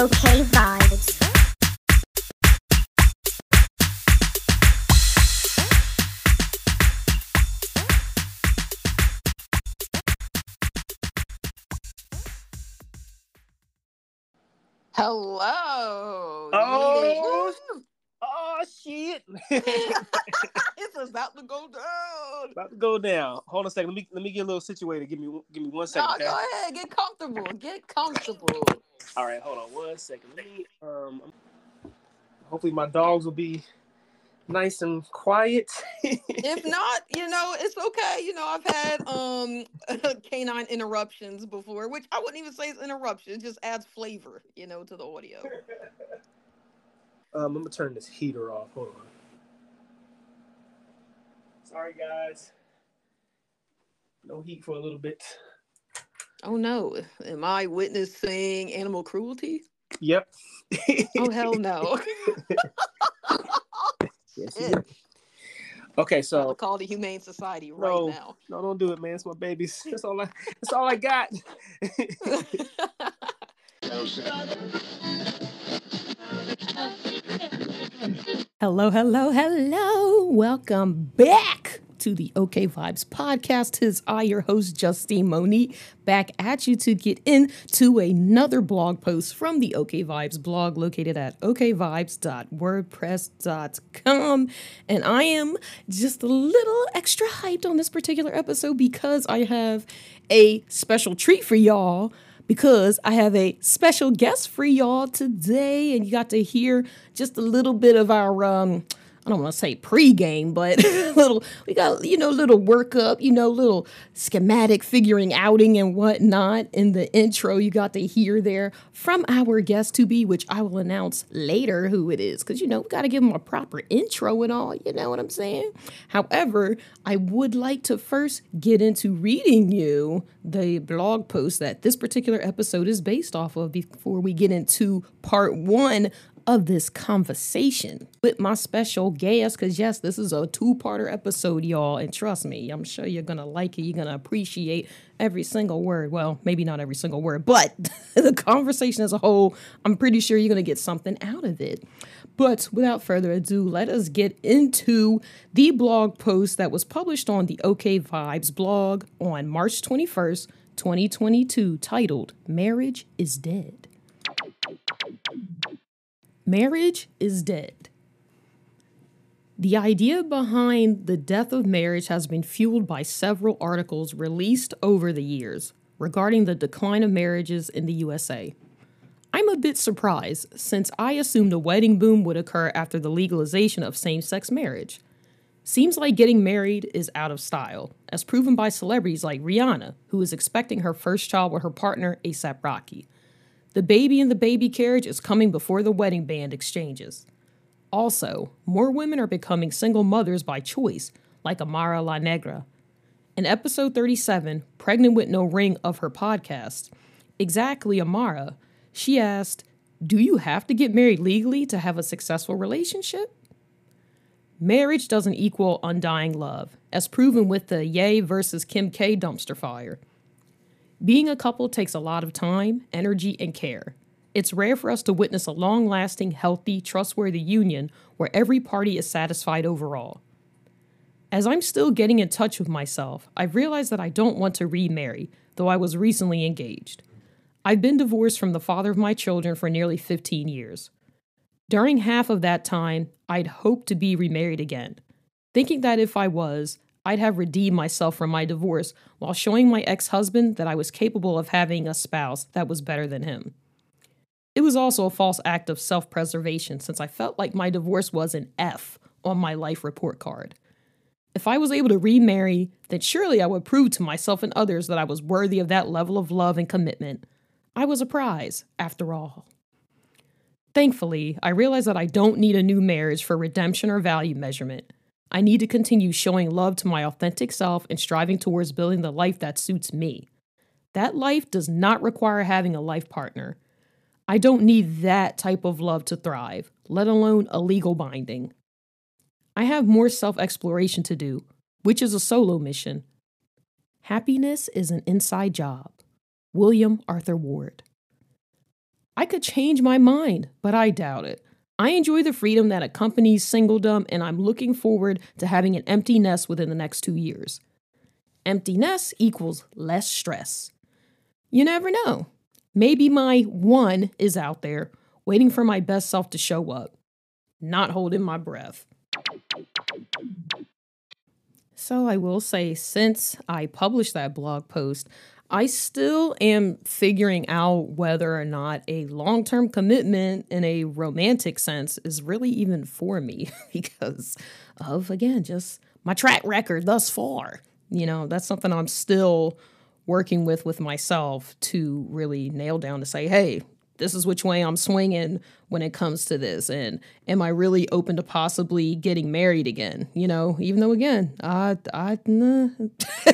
Okay vibes. Hello. Oh, Meeting. Oh shit! it's about to go down. About to go down. Hold on a second. Let me let me get a little situated. Give me give me one second. No, go ahead. Get comfortable. Get comfortable. All right, hold on one second. Let me um. Hopefully my dogs will be nice and quiet. if not, you know, it's okay. You know, I've had um canine interruptions before, which I wouldn't even say is interruption. It just adds flavor, you know, to the audio. Um, I'm gonna turn this heater off. Hold on. Sorry guys. No heat for a little bit. Oh no. Am I witnessing animal cruelty? Yep. Oh hell no. Yes, Shit. you did. Okay, I'll so call the Humane Society right No. now. no, don't do it, man. It's my babies. That's all I. That's all I got. Hello, hello, hello. Welcome back to the OK Vibes podcast. Tis I, your host, Justine Monique, back at you to get into another blog post from the OK Vibes blog located at okvibes.wordpress.com. And I am just a little extra hyped on this particular episode because I have a special treat for y'all because I have a special guest for y'all today, and you got to hear just a little bit of our um. I don't want to say pregame, but little we got you know little workup, you know little schematic figuring outing and whatnot in the intro. You got to hear there from our guest to be, which I will announce later who it is, because you know we got to give them a proper intro and all. You know what I'm saying? However, I would like to first get into reading you the blog post that this particular episode is based off of before we get into part one of this conversation with my special guest. Because, yes, this is a two parter episode, y'all. And trust me, I'm sure you're going to like it. You're going to appreciate every single word. Well, maybe not every single word, but the conversation as a whole, I'm pretty sure you're going to get something out of it. But without further ado, let us get into the blog post that was published on the OK Vibes blog on March 21st, 2022, titled Marriage is Dead. Marriage is dead. The idea behind the death of marriage has been fueled by several articles released over the years regarding the decline of marriages in the USA. I'm a bit surprised since I assumed a wedding boom would occur after the legalization of same sex marriage. Seems like getting married is out of style, as proven by celebrities like Rihanna, who is expecting her first child with her partner, ASAP Rocky. The baby in the baby carriage is coming before the wedding band exchanges. Also, more women are becoming single mothers by choice, like Amara La Negra. In episode 37, Pregnant with No Ring of her podcast, exactly Amara, she asked, Do you have to get married legally to have a successful relationship? Marriage doesn't equal undying love, as proven with the Ye versus Kim K dumpster fire. Being a couple takes a lot of time, energy, and care. It's rare for us to witness a long lasting, healthy, trustworthy union where every party is satisfied overall. As I'm still getting in touch with myself, I've realized that I don't want to remarry, though I was recently engaged. I've been divorced from the father of my children for nearly 15 years. During half of that time, I'd hoped to be remarried again, thinking that if I was, I'd have redeemed myself from my divorce while showing my ex husband that I was capable of having a spouse that was better than him. It was also a false act of self preservation since I felt like my divorce was an F on my life report card. If I was able to remarry, then surely I would prove to myself and others that I was worthy of that level of love and commitment. I was a prize, after all. Thankfully, I realize that I don't need a new marriage for redemption or value measurement. I need to continue showing love to my authentic self and striving towards building the life that suits me. That life does not require having a life partner. I don't need that type of love to thrive, let alone a legal binding. I have more self exploration to do, which is a solo mission. Happiness is an inside job. William Arthur Ward. I could change my mind, but I doubt it. I enjoy the freedom that accompanies singledom, and I'm looking forward to having an empty nest within the next two years. Empty nest equals less stress. You never know. Maybe my one is out there waiting for my best self to show up, not holding my breath. So I will say, since I published that blog post, I still am figuring out whether or not a long term commitment in a romantic sense is really even for me because of, again, just my track record thus far. You know, that's something I'm still working with with myself to really nail down to say, hey, this is which way I'm swinging when it comes to this. And am I really open to possibly getting married again? You know, even though, again, I, I, nah.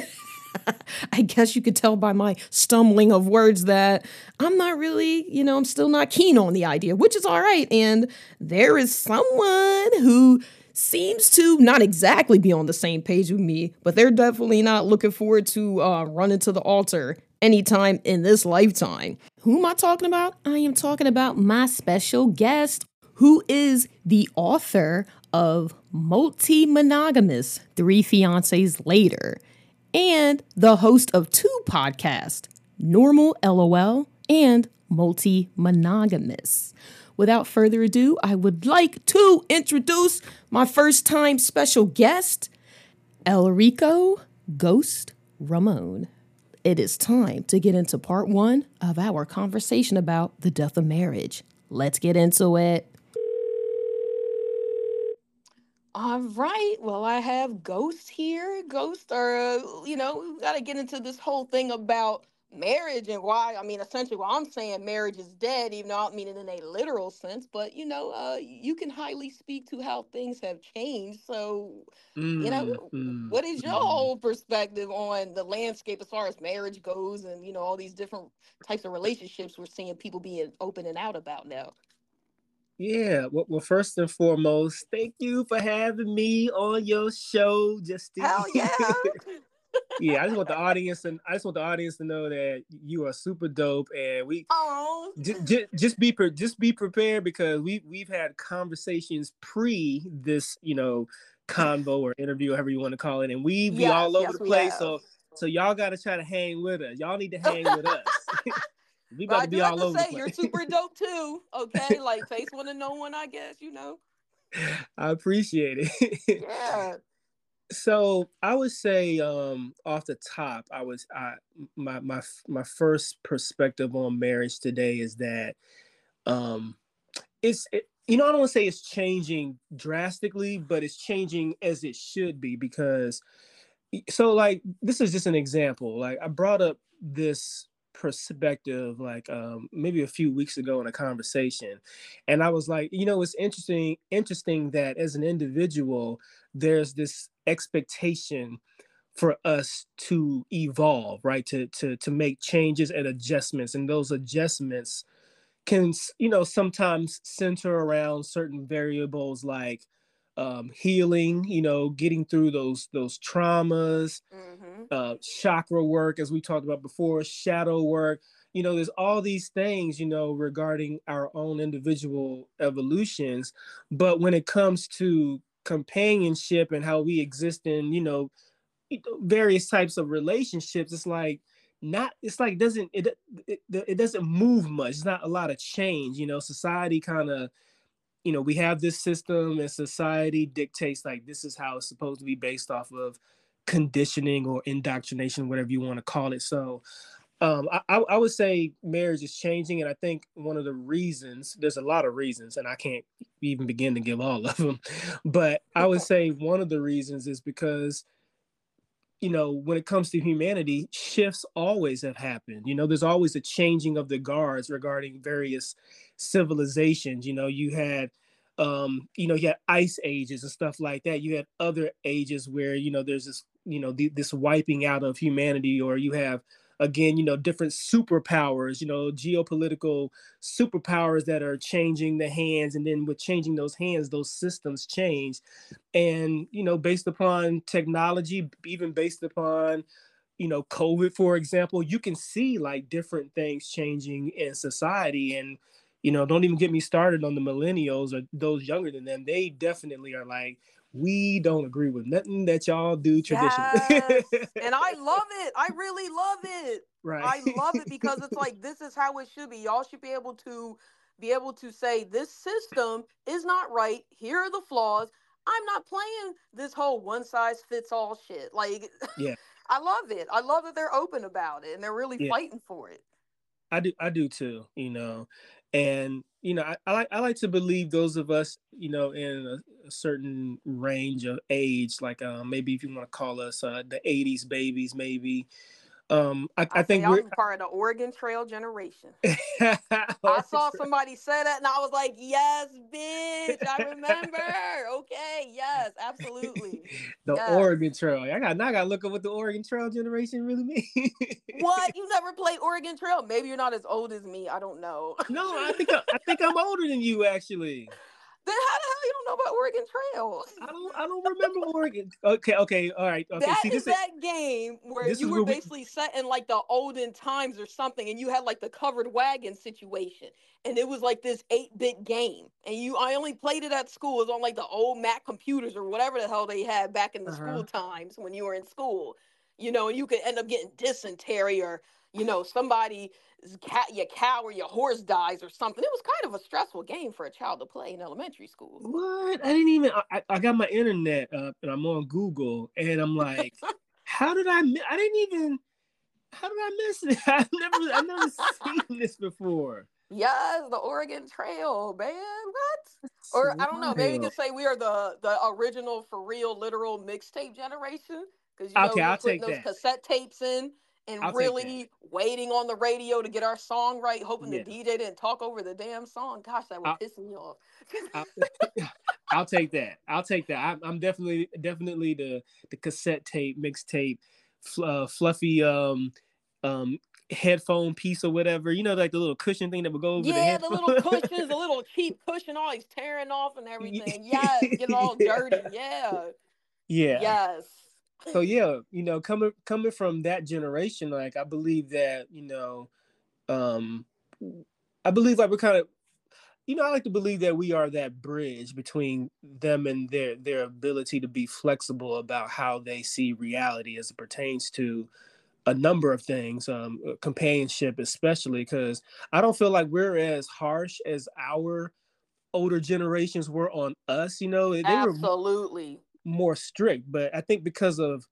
I guess you could tell by my stumbling of words that I'm not really, you know, I'm still not keen on the idea, which is all right. And there is someone who seems to not exactly be on the same page with me, but they're definitely not looking forward to uh, running to the altar anytime in this lifetime. Who am I talking about? I am talking about my special guest, who is the author of Multi Monogamous Three Fiancés Later and the host of two podcasts, Normal LOL and Multi Monogamous. Without further ado, I would like to introduce my first time special guest, ElReco Ghost Ramon. It is time to get into part one of our conversation about the death of marriage. Let's get into it. All right. Well, I have ghosts here. Ghosts are, uh, you know, we got to get into this whole thing about marriage and why. I mean, essentially, why I'm saying marriage is dead, even though I don't mean it in a literal sense. But you know, uh, you can highly speak to how things have changed. So, you know, Mm, what is your mm. whole perspective on the landscape as far as marriage goes, and you know, all these different types of relationships we're seeing people being open and out about now? Yeah, well, well, first and foremost, thank you for having me on your show, Justine. Hell yeah. yeah, I just want the audience and I just want the audience to know that you are super dope, and we Oh, just, just be pre- just be prepared because we we've had conversations pre this you know convo or interview, however you want to call it, and we be yes, all over yes, the place. have. So so y'all got to try to hang with us. Y'all need to hang with us. We about I to do be have all to over say, you're super dope too. Okay, like face one to no one, I guess. You know. I appreciate it. Yeah. so I would say um off the top, I was I my my my first perspective on marriage today is that um it's it, you know I don't want to say it's changing drastically, but it's changing as it should be because so like this is just an example. Like I brought up this perspective like um maybe a few weeks ago in a conversation and I was like, you know, it's interesting interesting that as an individual there's this expectation for us to evolve right? To to to make changes and adjustments and those adjustments can you know sometimes center around certain variables like um, healing you know getting through those those traumas Mm-hmm. uh, chakra work as we talked about before shadow work you know there's all these things you know regarding our own individual evolutions but when it comes to companionship and how we exist in you know various types of relationships it's like not it's like doesn't it, it it doesn't move much it's not a lot of change you know society kind of you know we have this system and society dictates like this is how it's supposed to be based off of conditioning or indoctrination whatever you want to call it. So um I, I I would say marriage is changing and i think one of the reasons there's a lot of reasons and i can't even begin to give all of them but i would say one of the reasons is because you know, when it comes to humanity, shifts always have happened. You know, there's always a changing of the guards regarding various civilizations. You know, you had, um, you know, you had ice ages and stuff like that. You had other ages where, you know, there's this, you know, the, this wiping out of humanity, or you have, again, you know, different superpowers, you know, geopolitical superpowers that are changing the hands. And then with changing those hands, those systems change and you know based upon technology even based upon you know covid for example you can see like different things changing in society and you know, don't even get me started on the millennials or those younger than them. They definitely are like, we don't agree with nothing that y'all do traditionally. Yes. and I love it. I really love it. right. I love it because it's like this is how it should be. Y'all should be able to be able to say this system is not right. Here are the flaws. I'm not playing this whole one size fits all shit. Like Yeah. I love it. I love that they're open about it and they're really Yeah. fighting for it. I do I do too, you know. And you know, I, I like I like to believe those of us, you know, in a, a certain range of age, like um, maybe if you want to call us uh, the '80s babies, maybe. Um, I, I, I, think we're. I'm part of the Oregon Trail generation. I saw somebody say that and I was like, yes, bitch. I remember. Okay, yes, absolutely. the yes. Oregon Trail. I got now. I got to look up what the Oregon Trail generation really means. What? You never played Oregon Trail? Maybe you're not as old as me. I don't know. no, I think I, I think I'm older than you actually. Then how the hell you don't know about Oregon Trail? I don't I don't remember Oregon. Okay, okay, all right. Okay, That see is this is that game where you were where we- basically set in like the olden times or something, and you had like the covered wagon situation, and it was like this eight-bit game, and you I only played it at school. It was on like the old Mac computers or whatever the hell they had back in the Uh-huh. school times when you were in school, you know, and you could end up getting dysentery or you know somebody cat your cow or your horse dies or something. It was kind of a stressful game for a child to play in elementary school. What? I didn't even. I, I got my internet up and I'm on Google and I'm like, how did I? I didn't even. How did I miss it? I've never. I've never seen this before. Yes, the Oregon Trail, man. What? Or I don't know. Maybe you could say we are the the original, for real, literal mixtape generation because you know Okay, we I'll putting those that. cassette tapes in and I'll really waiting on the radio to get our song right, hoping Yeah. the DJ didn't talk over the damn song. Gosh, that would I'll- piss me off. I'll, I'll take that. I'll take that. I'm, I'm definitely definitely the the cassette tape mixtape, fl- uh, fluffy um um headphone piece or whatever. You know, like the little cushion thing that would go over the yeah, the little headphone. cushions, the little cheap cushion, always tearing off and everything. Yeah, getting all dirty. Yeah. yeah. Yes. So yeah you know coming coming from that generation like i believe that you know um i believe like we're kind of you know i like to believe that we are that bridge between them and their their ability to be flexible about how they see reality as it pertains to a number of things um uh, companionship especially because i don't feel like we're as harsh as our older generations were on us you know they were Absolutely. More strict but i think because of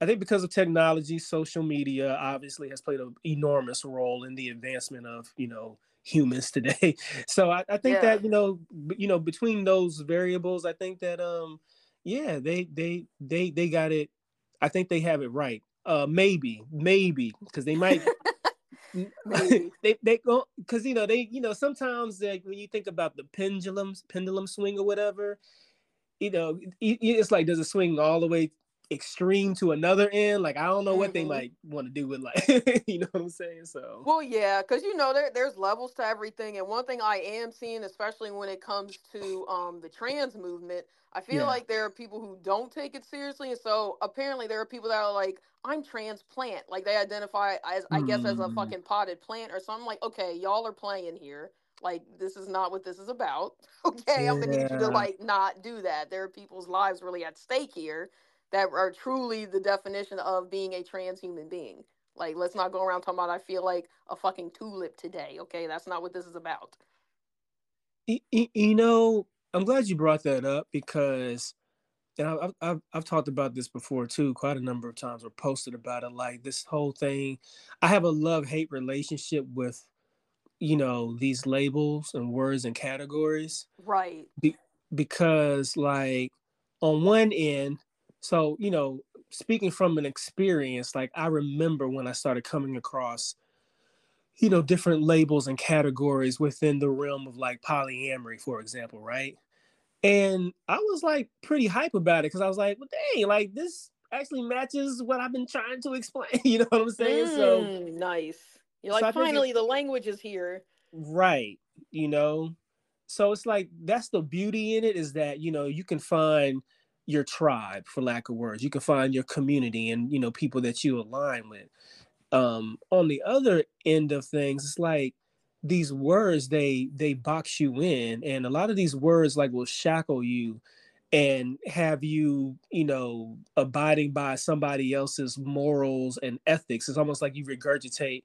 i think because of technology social media obviously has played an enormous role in the advancement of you know humans today. So i, I think Yeah. that you know you know between those variables i think that um yeah they they they they got it. I think they have it right. Uh maybe maybe because they might they they go because you know they you know sometimes like when you think about the pendulums pendulum swing or whatever you know it's like does it swing all the way extreme to another end like i don't know what they Mhm. might want to do with like you know what i'm saying so Well, yeah, because you know there there's levels to everything, and one thing I am seeing, especially when it comes to um the trans movement, I feel Yeah. like there are people who don't take it seriously, and so apparently there are people that are like, I'm transplant, like they identify as I guess as a Mm. fucking potted plant or something. Like, okay, y'all are playing here. Like this is not what this is about. Okay, I'm gonna need you to like not do that. There are people's lives really at stake here that are truly the definition of being a trans human being. Like, let's not go around talking about I feel like a fucking tulip today. Okay, that's not what this is about. You know i'm glad you brought that up because and I've, I've, I've talked about this before too quite a number of times or posted about it like this whole thing i have a love-hate relationship with you know these labels and words and categories Right. because like on one end so you know speaking from an experience like i remember when i started coming across you know different labels and categories within the realm of like polyamory for example right and i was like pretty hype about it because i was like well dang like this actually matches what i've been trying to explain you know what i'm saying so Mm, nice. You're like, it- finally, the language is here. Right. You know, so it's like that's the beauty in it is that, you know, you can find your tribe, for lack of words. You can find your community and, you know, people that you align with. Um, on the other end of things, it's like these words they they box you in and a lot of these words like will shackle you and have you you know abiding by somebody else's morals and ethics it's almost like you regurgitate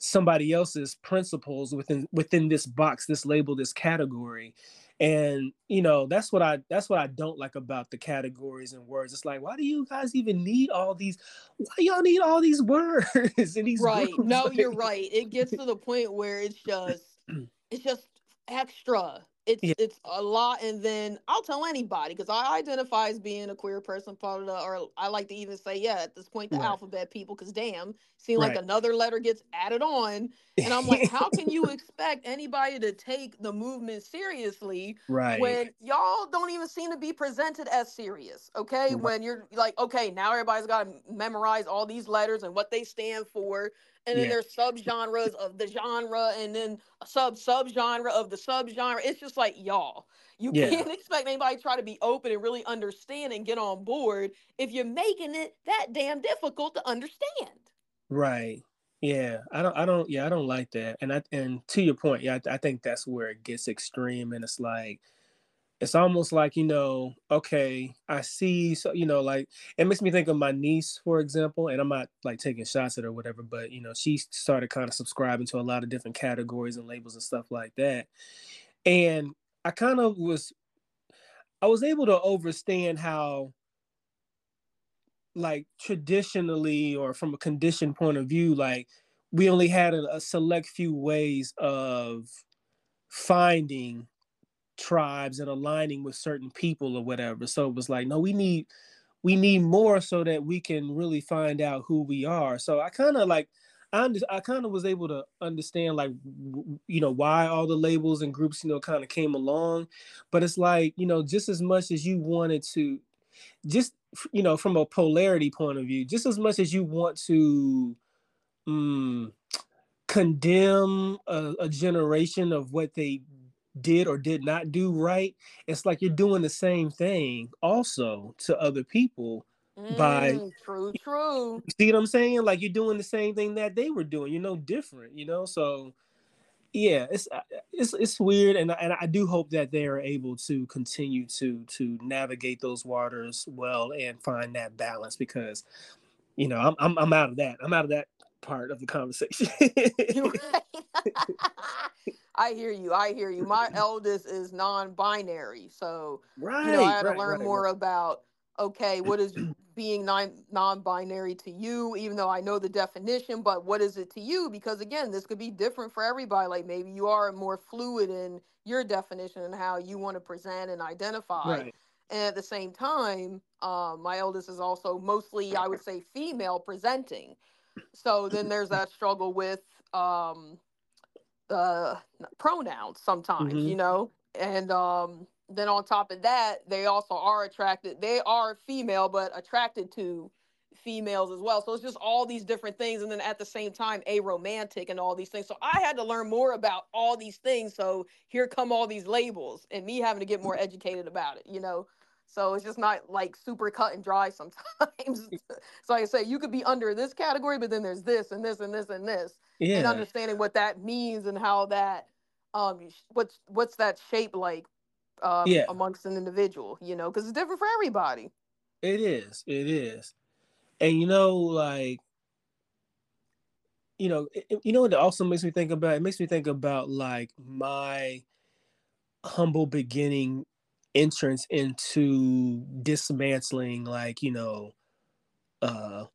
somebody else's principles within within this box this label this category. And you know that's what i that's what i don't like about the categories and words. It's like why do you guys even need all these why y'all need all these words and these right. groups? no Like- you're right. It gets to the point where it's just it's just extra it's Yeah. it's a lot and then i'll tell anybody because i identify as being a queer person part of the or i like to even say yeah at this point the Right. alphabet people because damn seem like another letter gets added on and i'm like how can you expect anybody to take the movement seriously right when y'all don't even seem to be presented as serious okay Right. when you're like okay now everybody's got to memorize all these letters and what they stand for and then Yeah. there's subgenres of the genre and then a sub subgenre of the subgenre it's just like y'all you Yeah. can't expect anybody to try to be open and really understand and get on board if you're making it that damn difficult to understand Right. Yeah. I don't I don't yeah, I don't like that. And I and to your point, yeah, I, I think that's where it gets extreme and it's like it's almost like, you know, okay, I see so you know, like it makes me think of my niece, for example, and I'm not like taking shots at her or whatever, but you know, she started kind of subscribing to a lot of different categories and labels and stuff like that. And I kind of was I was able to understand how like traditionally or from a condition point of view like we only had a, a select few ways of finding tribes and aligning with certain people or whatever. So it was like no we need we need more so that we can really find out who we are. So i kind of like I, I kind of was able to understand like you know why all the labels and groups you know kind of came along. But it's like you know just as much as you wanted to just you know from a polarity point of view just as much as you want to um, condemn a, a generation of what they did or did not do right it's like you're doing the same thing also to other people By- Mm, true true. you see what i'm saying? Like you're doing the same thing that they were doing you're no different you know? So yeah it's uh, it's it's weird and I- and I do hope that they are able to continue to to navigate those waters well and find that balance because you know I'm I'm, I'm out of that I'm out of that part of the conversation I hear you. I hear you. My eldest is non-binary, so right you know I had right, to learn right, more about okay, what is being non non-binary to you? Even though I know the definition, but what is it to you? Because again, this could be different for everybody. Like maybe you are more fluid in your definition and how you want to present and identify. And at the same time, um, my eldest is also mostly, I would say, female presenting. So then there's that struggle with um, uh, pronouns sometimes, Mhm. you know? And um, then on top of that, they also are attracted, they are female, but attracted to females as well. So it's just all these different things. And then at the same time, a romantic and all these things. So I had to learn more about all these things. So here come all these labels and me having to get more educated about it, you know? So it's just not like super cut and dry sometimes. so like I say, you could be under this category, but then there's this and this and this and this. And understanding what that means and how that um what's what's that shape like um Yeah. amongst an individual, you know, because it's different for everybody. It is. It is. And you know, like, you know, it- you know what it also makes me think about? It makes me think about like my humble beginning entrance into dismantling like, you know, uh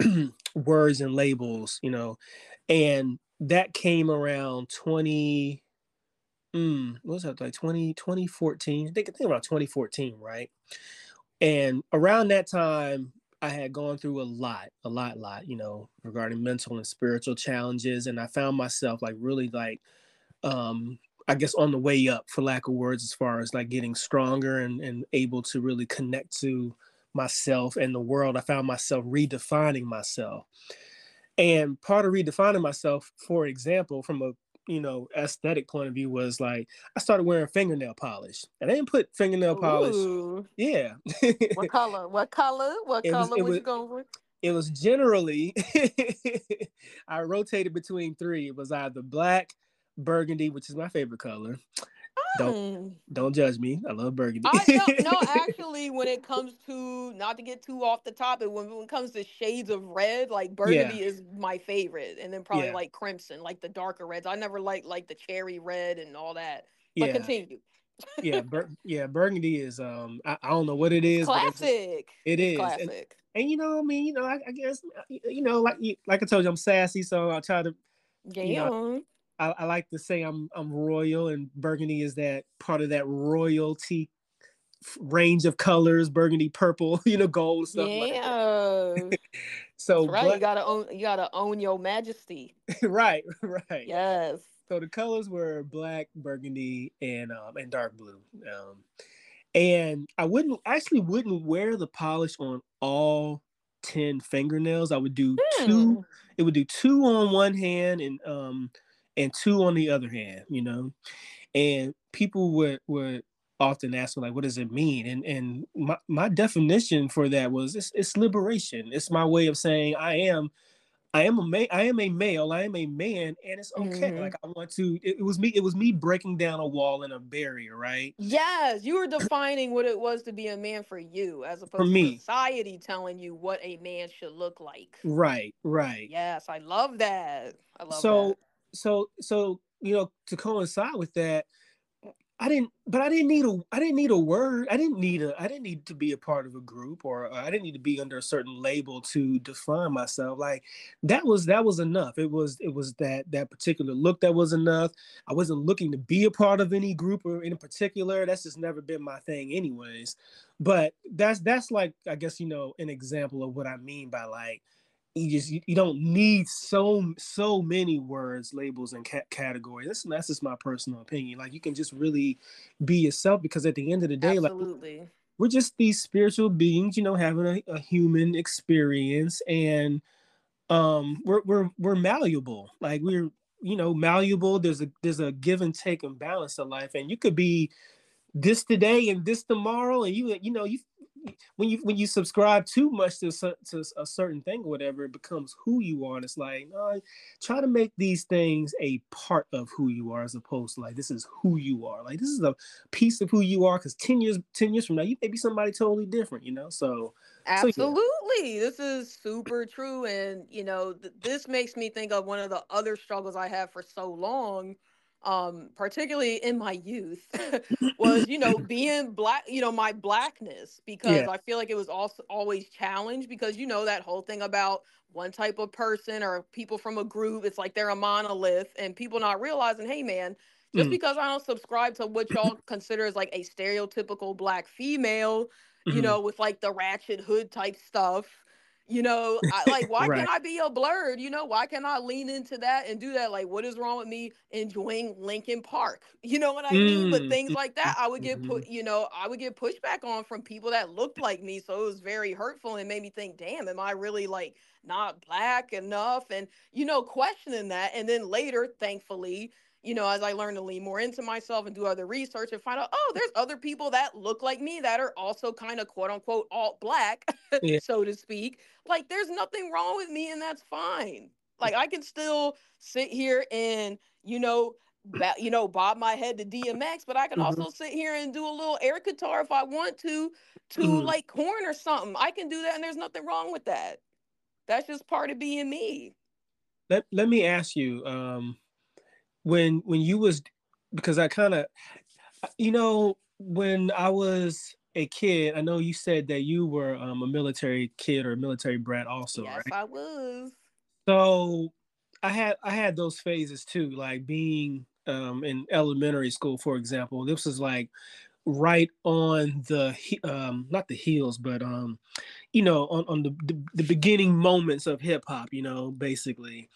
words and labels, you know. And that came around 20 mm, what was that like 20 2014? I think I think around 2014, right? And around that time, I had gone through a lot, a lot, lot, you know, regarding mental and spiritual challenges. And I found myself like really like, um, I guess on the way up, for lack of words, as far as like getting stronger and, and able to really connect to myself and the world. I found myself redefining myself. And part of redefining myself, for example, from a you know aesthetic point of view, was like I started wearing fingernail polish. And I didn't put fingernail polish. Ooh. Yeah. What color? What color? What It color was, was- you going with? it was generally I rotated between three. It was either black, burgundy, which is my favorite color. Don't Hmm. don't judge me. I love burgundy. I no, actually, when it comes to not to get too off the topic, when, when it comes to shades of red, like burgundy is my favorite, and then probably Yeah. like crimson, like the darker reds. I never liked like the cherry red and all that. But yeah, continue. yeah, bur- yeah. Burgundy is um, I, I don't know what it is. Classic. It is, and, Classic. and you know, I mean, you know, I, I guess, you know, like you- like I told you, I'm sassy, so I try to. you know, Damn. I, I like to say I'm I'm royal, and burgundy is that part of that royalty range of colors: burgundy, purple, you know, gold stuff. Like that. Yeah. So, right. You gotta own. You gotta own your majesty. right, right. Yes. So the colors were black, burgundy, and um and dark blue. Um, and I wouldn't actually wouldn't wear the polish on all ten fingernails. I would do two. Hmm. It would do two on one hand and um and two on the other hand. You know, and people would would often ask me like, what does it mean? And and my my definition for that was it's it's liberation. It's my way of saying I am I am a ma- I am a male. I am a man, and it's okay. Mhm. Like I want to. It, it was me. It was me breaking down a wall and a barrier, right? Yes, you were defining what it was to be a man for you, as opposed me. to society telling you what a man should look like. Right, right. Yes, I love that. I love so, that. So, so you know, to coincide with that, I didn't. But I didn't need a. I didn't need a word. I didn't need a. I didn't need to be a part of a group, or uh, I didn't need to be under a certain label to define myself. Like that was that was enough. It was it was that that particular look that was enough. I wasn't looking to be a part of any group or in particular. That's just never been my thing, anyways. But that's that's like I guess you know an example of what I mean by like you just you, you don't need so so many words, labels, and ca- categories. That's that's just my personal opinion. Like you can just really be yourself because at the end of the day, like Absolutely. we're just these spiritual beings, you know, having a, a human experience, and um, we're we're we're malleable. Like we're you know malleable. There's a there's a give and take and balance to life, and you could be this today and this tomorrow, and you you know you when you when you subscribe too much to, to a certain thing or whatever, it becomes who you are. And it's like, no, try to make these things a part of who you are, as opposed to like this is who you are. Like this is a piece of who you are. Because ten years ten years from now, you may be somebody totally different. You know, so So, yeah. Absolutely. This is super true. And, you know, th- this makes me think of one of the other struggles I have for so long, um, particularly in my youth, was, you know, being black, you know, my blackness, because Yeah. I feel like it was also always challenged because, you know, that whole thing about one type of person or people from a group, it's like they're a monolith and people not realizing, hey, man, just Mm. because I don't subscribe to what y'all consider as like a stereotypical black female, you Mhm. know, with like the ratchet hood type stuff. You know, I, like why Right. can't I be a blurred? You know, why can't I lean into that and do that? Like, what is wrong with me enjoying Linkin Park? You know what I mean? But Mm, things like that, I would get mhm. put, you know, I would get pushback on from people that looked like me. So it was very hurtful and made me think, damn, am I really like not black enough? And you know, questioning that. And then later, thankfully, you know, as I learned to lean more into myself and do other research and find out, oh, there's other people that look like me that are also kind of quote unquote alt black, Yeah. so to speak. Like, there's nothing wrong with me, and that's fine. Like, I can still sit here and, you know, ba- you know, bob my head to DMX, but I can Mhm. also sit here and do a little air guitar if I want to, to Mhm. like Korn or something. I can do that, and there's nothing wrong with that. That's just part of being me. let, let me ask you um when when you was because i kind of you know when i was a kid i know you said that you were um, a military kid or a military brat also yes, right? I was. so i had i had those phases too like being um in elementary school for example. This was like right on the he- um not the heels but um you know on, on the, the the beginning moments of hip hop you know basically.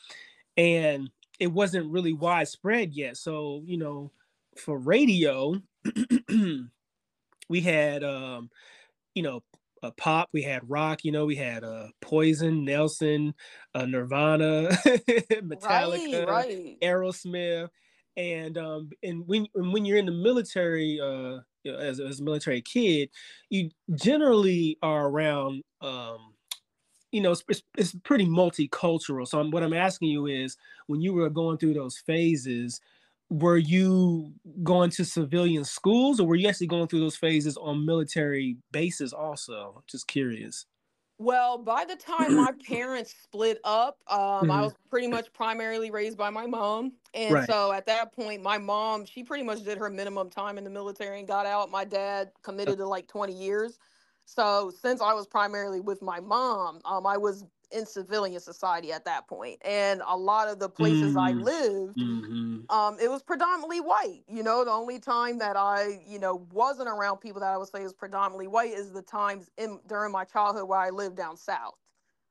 And it wasn't really widespread yet so you know for radio we had um you know a pop we had rock you know we had uh poison nelson uh nirvana metallica Right, right. Aerosmith, and um, and when and when you're in the military, uh, you know, as as a military kid, you generally are around, um, you know, it's, it's, it's pretty multicultural. So I'm, what I'm asking you is, when you were going through those phases, were you going to civilian schools or were you actually going through those phases on military bases also just curious well, by the time my parents split up, um, mm-hmm. I was pretty much primarily raised by my mom. And right. so at that point, my mom, she pretty much did her minimum time in the military and got out. My dad committed to like 20 years. So since I was primarily with my mom, um, I was in civilian society at that point and a lot of the places mm. i lived mm-hmm. um, it was predominantly white you know the only time that i you know wasn't around people that i would say is predominantly white is the times in during my childhood where i lived down south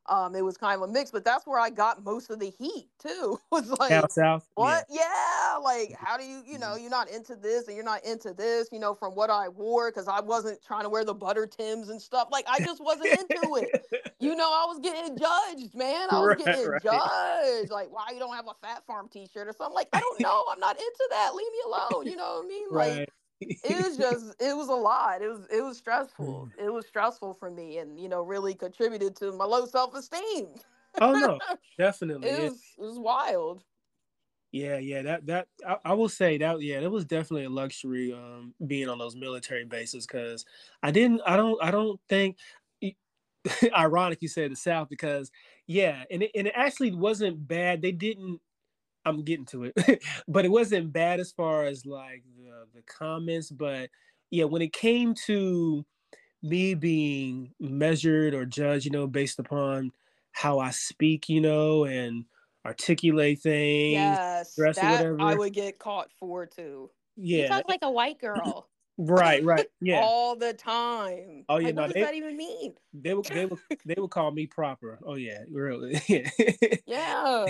um, it was kind of a mix, but that's where I got most of the heat too. was like down south. What? Yeah. yeah. Like, how do you, you know, mm-hmm. you're not into this and you're not into this, you know, from what I wore, because I wasn't trying to wear the butter Tims and stuff. Like, I just wasn't into it. You know, I was getting judged, man. I was right, getting right. judged. Like, why you don't have a Phat Farm T-shirt or something? Like, I don't know. I'm not into that. Leave me alone. You know what I mean? Like. Right it was just it was a lot it was it was stressful mm. it was stressful for me and you know really contributed to my low self-esteem oh no definitely it was it was wild yeah yeah that that I, I, will say that yeah it was definitely a luxury um being on those military bases because i didn't i don't i don't think ironic you said the south because yeah and it, and it actually wasn't bad they didn't I'm getting to it, but it wasn't bad as far as like the the comments. But yeah, when it came to me being measured or judged, you know, based upon how I speak, you know, and articulate things, yes, that I would get caught for too. Yeah, you talk like a white girl. Right, right, yeah, all the time. Oh yeah, like, no, what does that even mean? They would, they would, they would call me proper. Oh yeah, really. yeah.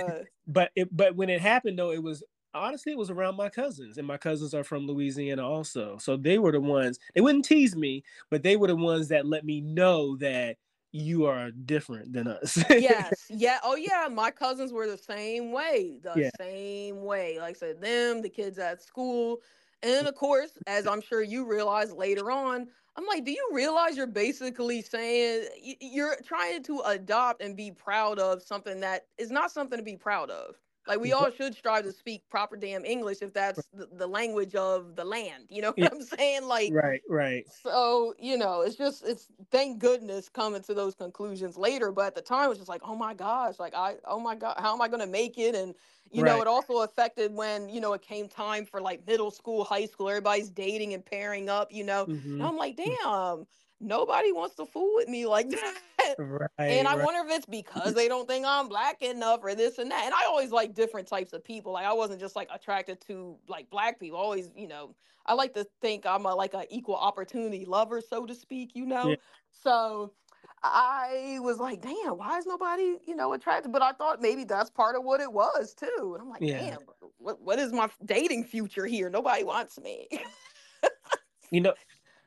But it, but when it happened though, it was honestly it was around my cousins, and my cousins are from Louisiana also. So they were the ones. They wouldn't tease me, but they were the ones that let me know that you are different than us. yes. Yeah. Oh yeah. My cousins were the same way. The yeah. same way. Like I said, them, the kids at school and of course, as I'm sure you realize later on, I'm like, do you realize you're basically saying you're trying to adopt and be proud of something that is not something to be proud of? Like we all should strive to speak proper damn English if that's the, the language of the land. You know what yeah. I'm saying? Like right, right. So you know, it's just it's thank goodness coming to those conclusions later. But at the time, it was just like, oh my gosh, like I, oh my god, how am I going to make it? And you right. know, it also affected when you know it came time for like middle school, high school. Everybody's dating and pairing up. You know, mm-hmm. I'm like, damn nobody wants to fool with me like that. Right, and I right. wonder if it's because they don't think I'm black enough or this and that. And I always like different types of people. Like I wasn't just like attracted to like black people. always, you know, I like to think I'm a like an equal opportunity lover, so to speak, you know. Yeah. So I was like, damn, why is nobody, you know, attracted? But I thought maybe that's part of what it was too. And I'm like, yeah. damn, what what is my dating future here? Nobody wants me. you know,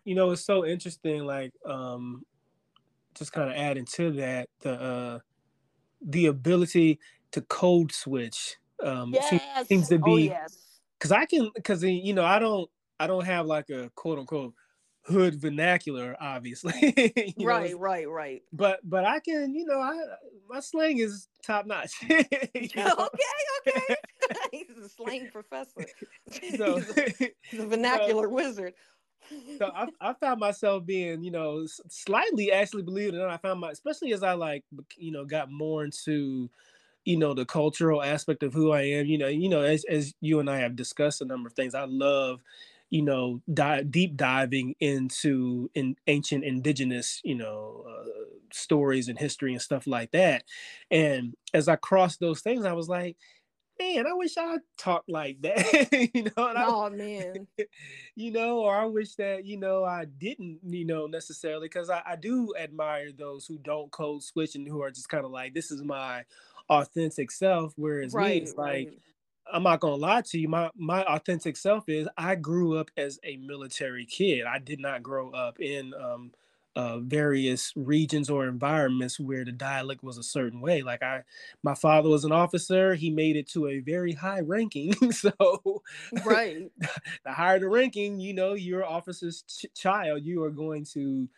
you know, it's so interesting. Like, um, just kind of adding to that, the uh, the ability to code switch um, yes. seems to oh, be because oh, yes. I can because you know I don't I don't have like a quote unquote hood vernacular, obviously. right, know? right, right. But but I can, you know, I my slang is top notch. okay, okay. he's a slang professor. So, he's, a, he's a vernacular wizard so I, I found myself being, you know, slightly actually believe it not. I found my, especially as I like, you know, got more into, you know, the cultural aspect of who I am. You know, you know, as as you and I have discussed a number of things, I love, you know, dive, deep diving into in ancient indigenous, you know, uh, stories and history and stuff like that. And as I crossed those things, I was like, man, I wish I talked like that. you know, oh I, man, you know, or I wish that you know I didn't, you know, necessarily because I, I do admire those who don't code switch and who are just kind of like, this is my authentic self. Whereas right, me, it's right. like. I'm not gonna lie to you. My my authentic self is I grew up as a military kid. I did not grow up in um, uh, various regions or environments where the dialect was a certain way. Like I, my father was an officer. He made it to a very high ranking. so, right, the higher the ranking, you know, your officer's ch- child, you are going to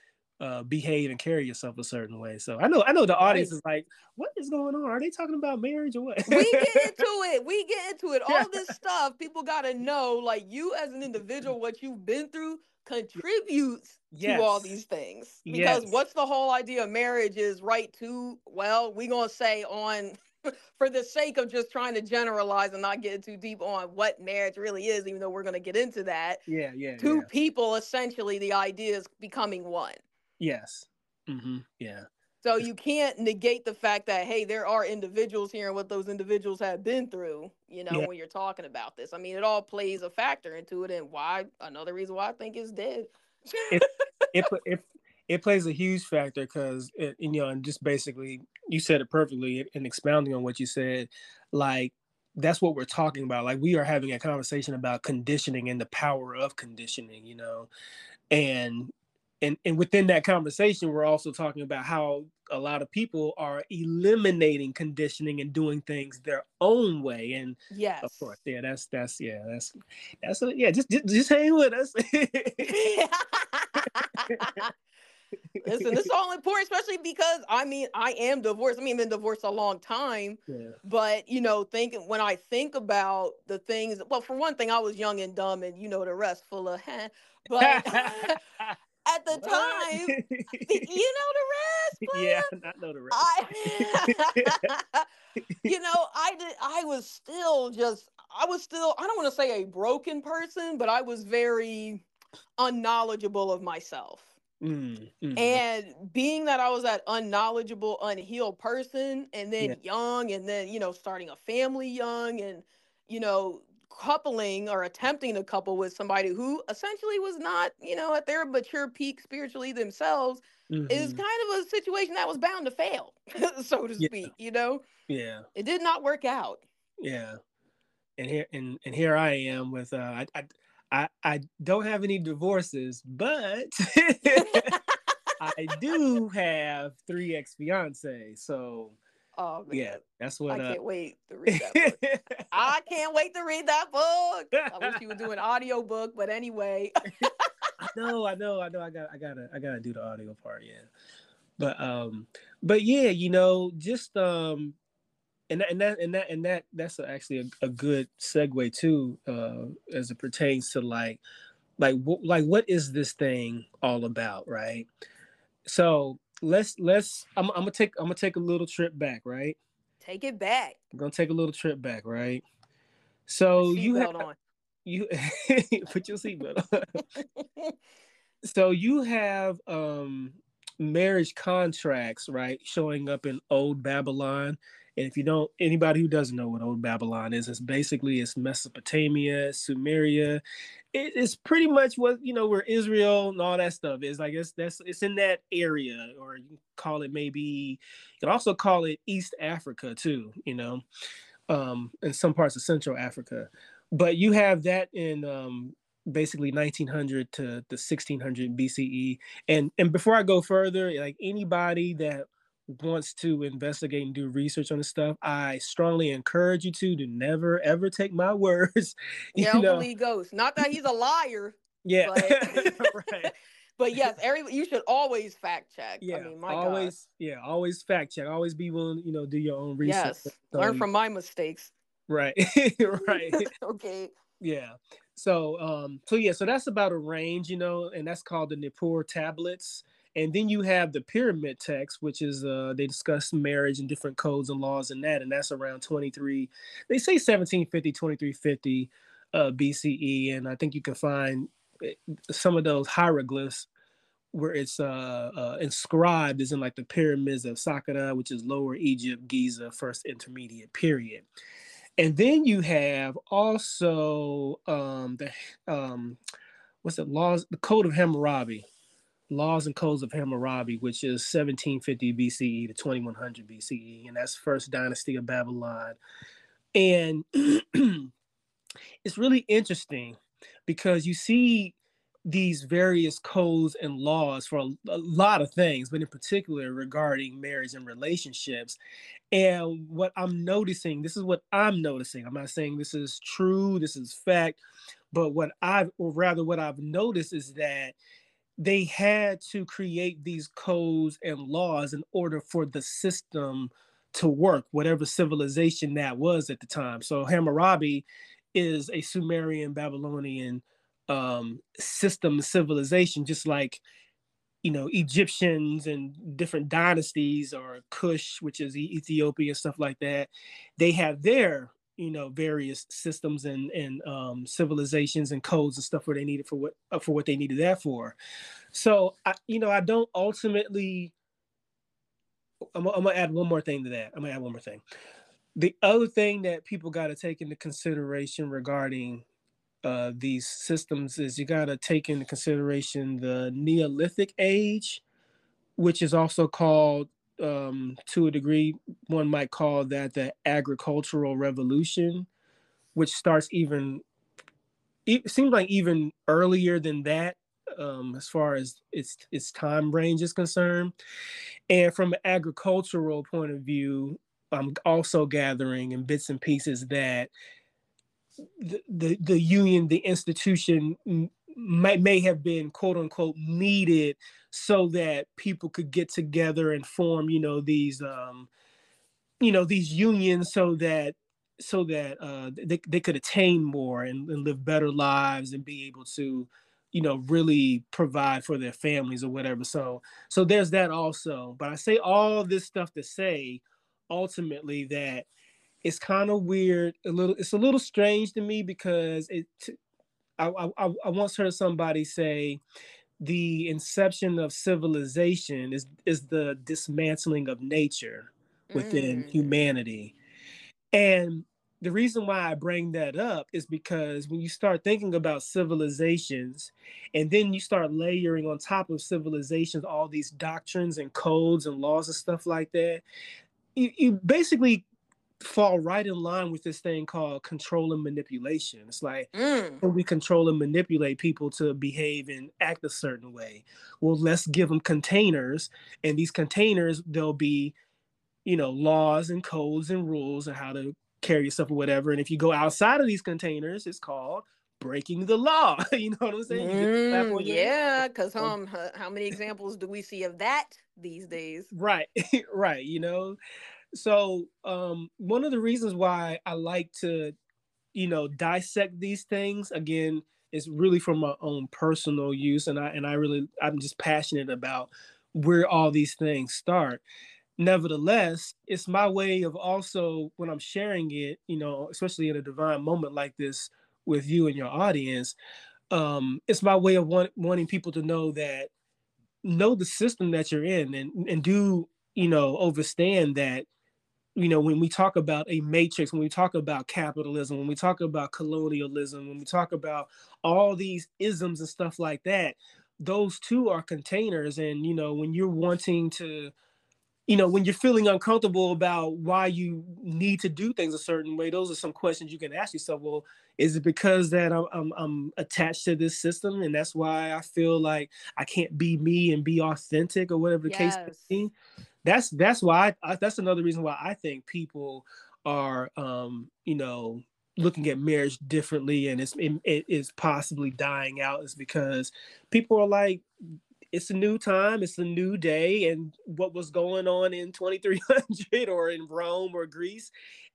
uh, behave and carry yourself a certain way. So I know I know the audience is like, what is going on? Are they talking about marriage or what? we get into it. We get into it. All this stuff, people gotta know, like you as an individual, what you've been through contributes yes. to all these things. Because yes. what's the whole idea of marriage is right to well, we're gonna say on for the sake of just trying to generalize and not get too deep on what marriage really is, even though we're going to get into that. Yeah, yeah. Two yeah. people, essentially, the idea is becoming one. Yes. Mm-hmm. Yeah. So you can't negate the fact that hey, there are individuals here and what those individuals have been through. You know, yeah. when you're talking about this, I mean, it all plays a factor into it, and why another reason why I think is dead. it, it it it plays a huge factor because you know, and just basically you said it perfectly and expounding on what you said, like that's what we're talking about. Like we are having a conversation about conditioning and the power of conditioning, you know, and and and within that conversation we're also talking about how a lot of people are eliminating conditioning and doing things their own way and yes of course yeah that's that's yeah that's that's a, yeah just, just just hang with us Listen, this is all important, especially because I mean, I am divorced. I mean, I've been divorced a long time. Yeah. But you know, thinking when I think about the things, well, for one thing, I was young and dumb, and you know the rest full of. Huh, but at the what? time, you know the rest. Yeah, I know the rest. I, you know, I did. I was still just. I was still. I don't want to say a broken person, but I was very unknowledgeable of myself. Mm, mm. And being that I was that unknowledgeable, unhealed person, and then yeah. young, and then, you know, starting a family young, and, you know, coupling or attempting to couple with somebody who essentially was not, you know, at their mature peak spiritually themselves, mm-hmm. is kind of a situation that was bound to fail, so to speak, yeah. you know? Yeah. It did not work out. Yeah. And here and, and here I am with uh I, I I, I don't have any divorces, but I do have three ex fiancées. So, oh, man. yeah, that's what I uh, can't wait to read that book. I can't wait to read that book. I wish you would do an audio book, but anyway. I know, I know, I know. I got, I gotta, I gotta do the audio part. Yeah, but um, but yeah, you know, just um, and that, and that and that and that that's actually a, a good segue too uh as it pertains to like like what like what is this thing all about right so let's let's I'm, I'm gonna take i'm gonna take a little trip back right take it back i'm gonna take a little trip back right so you have on. you put your seatbelt on so you have um marriage contracts right showing up in old babylon and if you don't, anybody who doesn't know what Old Babylon is, it's basically it's Mesopotamia, Sumeria. It, it's pretty much what you know where Israel and all that stuff is. Like it's that's it's in that area, or you call it maybe you can also call it East Africa too. You know, um, in some parts of Central Africa. But you have that in um, basically 1900 to the 1600 BCE. And and before I go further, like anybody that wants to investigate and do research on this stuff, I strongly encourage you to to never ever take my words. You yeah, know. believe ghosts. Not that he's a liar. Yeah, but, right. but yes, every you should always fact check. Yeah, I mean, my always. God. Yeah, always fact check. Always be willing, you know, do your own research. Yes, learn from my mistakes. Right, right. okay. Yeah. So, um, so yeah, so that's about a range, you know, and that's called the Nippur tablets. And then you have the pyramid text, which is uh, they discuss marriage and different codes and laws and that, and that's around 23. They say 1750, 2350 uh, BCE, and I think you can find eh, some of those hieroglyphs where it's uh, uh, inscribed is in like the pyramids of Saqqara, which is Lower Egypt, Giza, first intermediate period. And then you have also um, the um, what's it laws the Code of Hammurabi Laws and Codes of Hammurabi, which is 1750 BCE to 2100 BCE, and that's first dynasty of Babylon. And it's really interesting because you see these various codes and laws for a, a, lot of things, but in particular regarding marriage and relationships. And what I'm noticing, this is what I'm noticing. I'm not saying this is true, this is fact, but what I've, or rather, what I've noticed is that they had to create these codes and laws in order for the system to work, whatever civilization that was at the time. So Hammurabi is a Sumerian Babylonian um, system civilization, just like you know Egyptians and different dynasties or Kush, which is Ethiopia and stuff like that. They have their you know various systems and and um, civilizations and codes and stuff where they needed for what uh, for what they needed that for. So I, you know I don't ultimately. I'm, I'm gonna add one more thing to that. I'm gonna add one more thing. The other thing that people got to take into consideration regarding uh, these systems is you got to take into consideration the Neolithic age, which is also called, um, to a degree, one might call that the agricultural revolution, which starts even, it seems like even earlier than that, um, as far as its its time range is concerned. And from an agricultural point of view, I'm also gathering in bits and pieces that the, the, the union, the institution may, may have been quote unquote needed so that people could get together and form, you know, these, um, you know, these unions so that so that uh, they, they could attain more and, and live better lives and be able to you know really provide for their families or whatever. So so there's that also. But i say all this stuff to say ultimately that it's kind of weird a little it's a little strange to me because it I, I, I once heard somebody say the inception of civilization is is the dismantling of nature within mm. humanity and the reason why I bring that up is because when you start thinking about civilizations and then you start layering on top of civilizations all these doctrines and codes and laws and stuff like that, you, you basically fall right in line with this thing called control and manipulation. It's like mm. we control and manipulate people to behave and act a certain way. Well, let's give them containers, and these containers there'll be, you know, laws and codes and rules and how to carry yourself or whatever. And if you go outside of these containers, it's called breaking the law. you know what I'm saying? Mm, yeah, because um, how many examples do we see of that these days? Right, right. You know, so um, one of the reasons why I like to, you know, dissect these things again is really from my own personal use, and I and I really I'm just passionate about where all these things start. Nevertheless, it's my way of also when I'm sharing it, you know, especially in a divine moment like this with you and your audience, um, it's my way of want, wanting people to know that know the system that you're in and and do you know understand that you know, when we talk about a matrix, when we talk about capitalism, when we talk about colonialism, when we talk about all these isms and stuff like that, those two are containers. And, you know, when you're wanting to, you know, when you're feeling uncomfortable about why you need to do things a certain way, those are some questions you can ask yourself. Well, is it because that I'm, I'm, I'm attached to this system and that's why I feel like I can't be me and be authentic or whatever the yes. case may be? That's that's why I, that's another reason why I think people are um you know looking at marriage differently and it's it, it is possibly dying out is because people are like it's a new time it's a new day and what was going on in 2300 or in rome or greece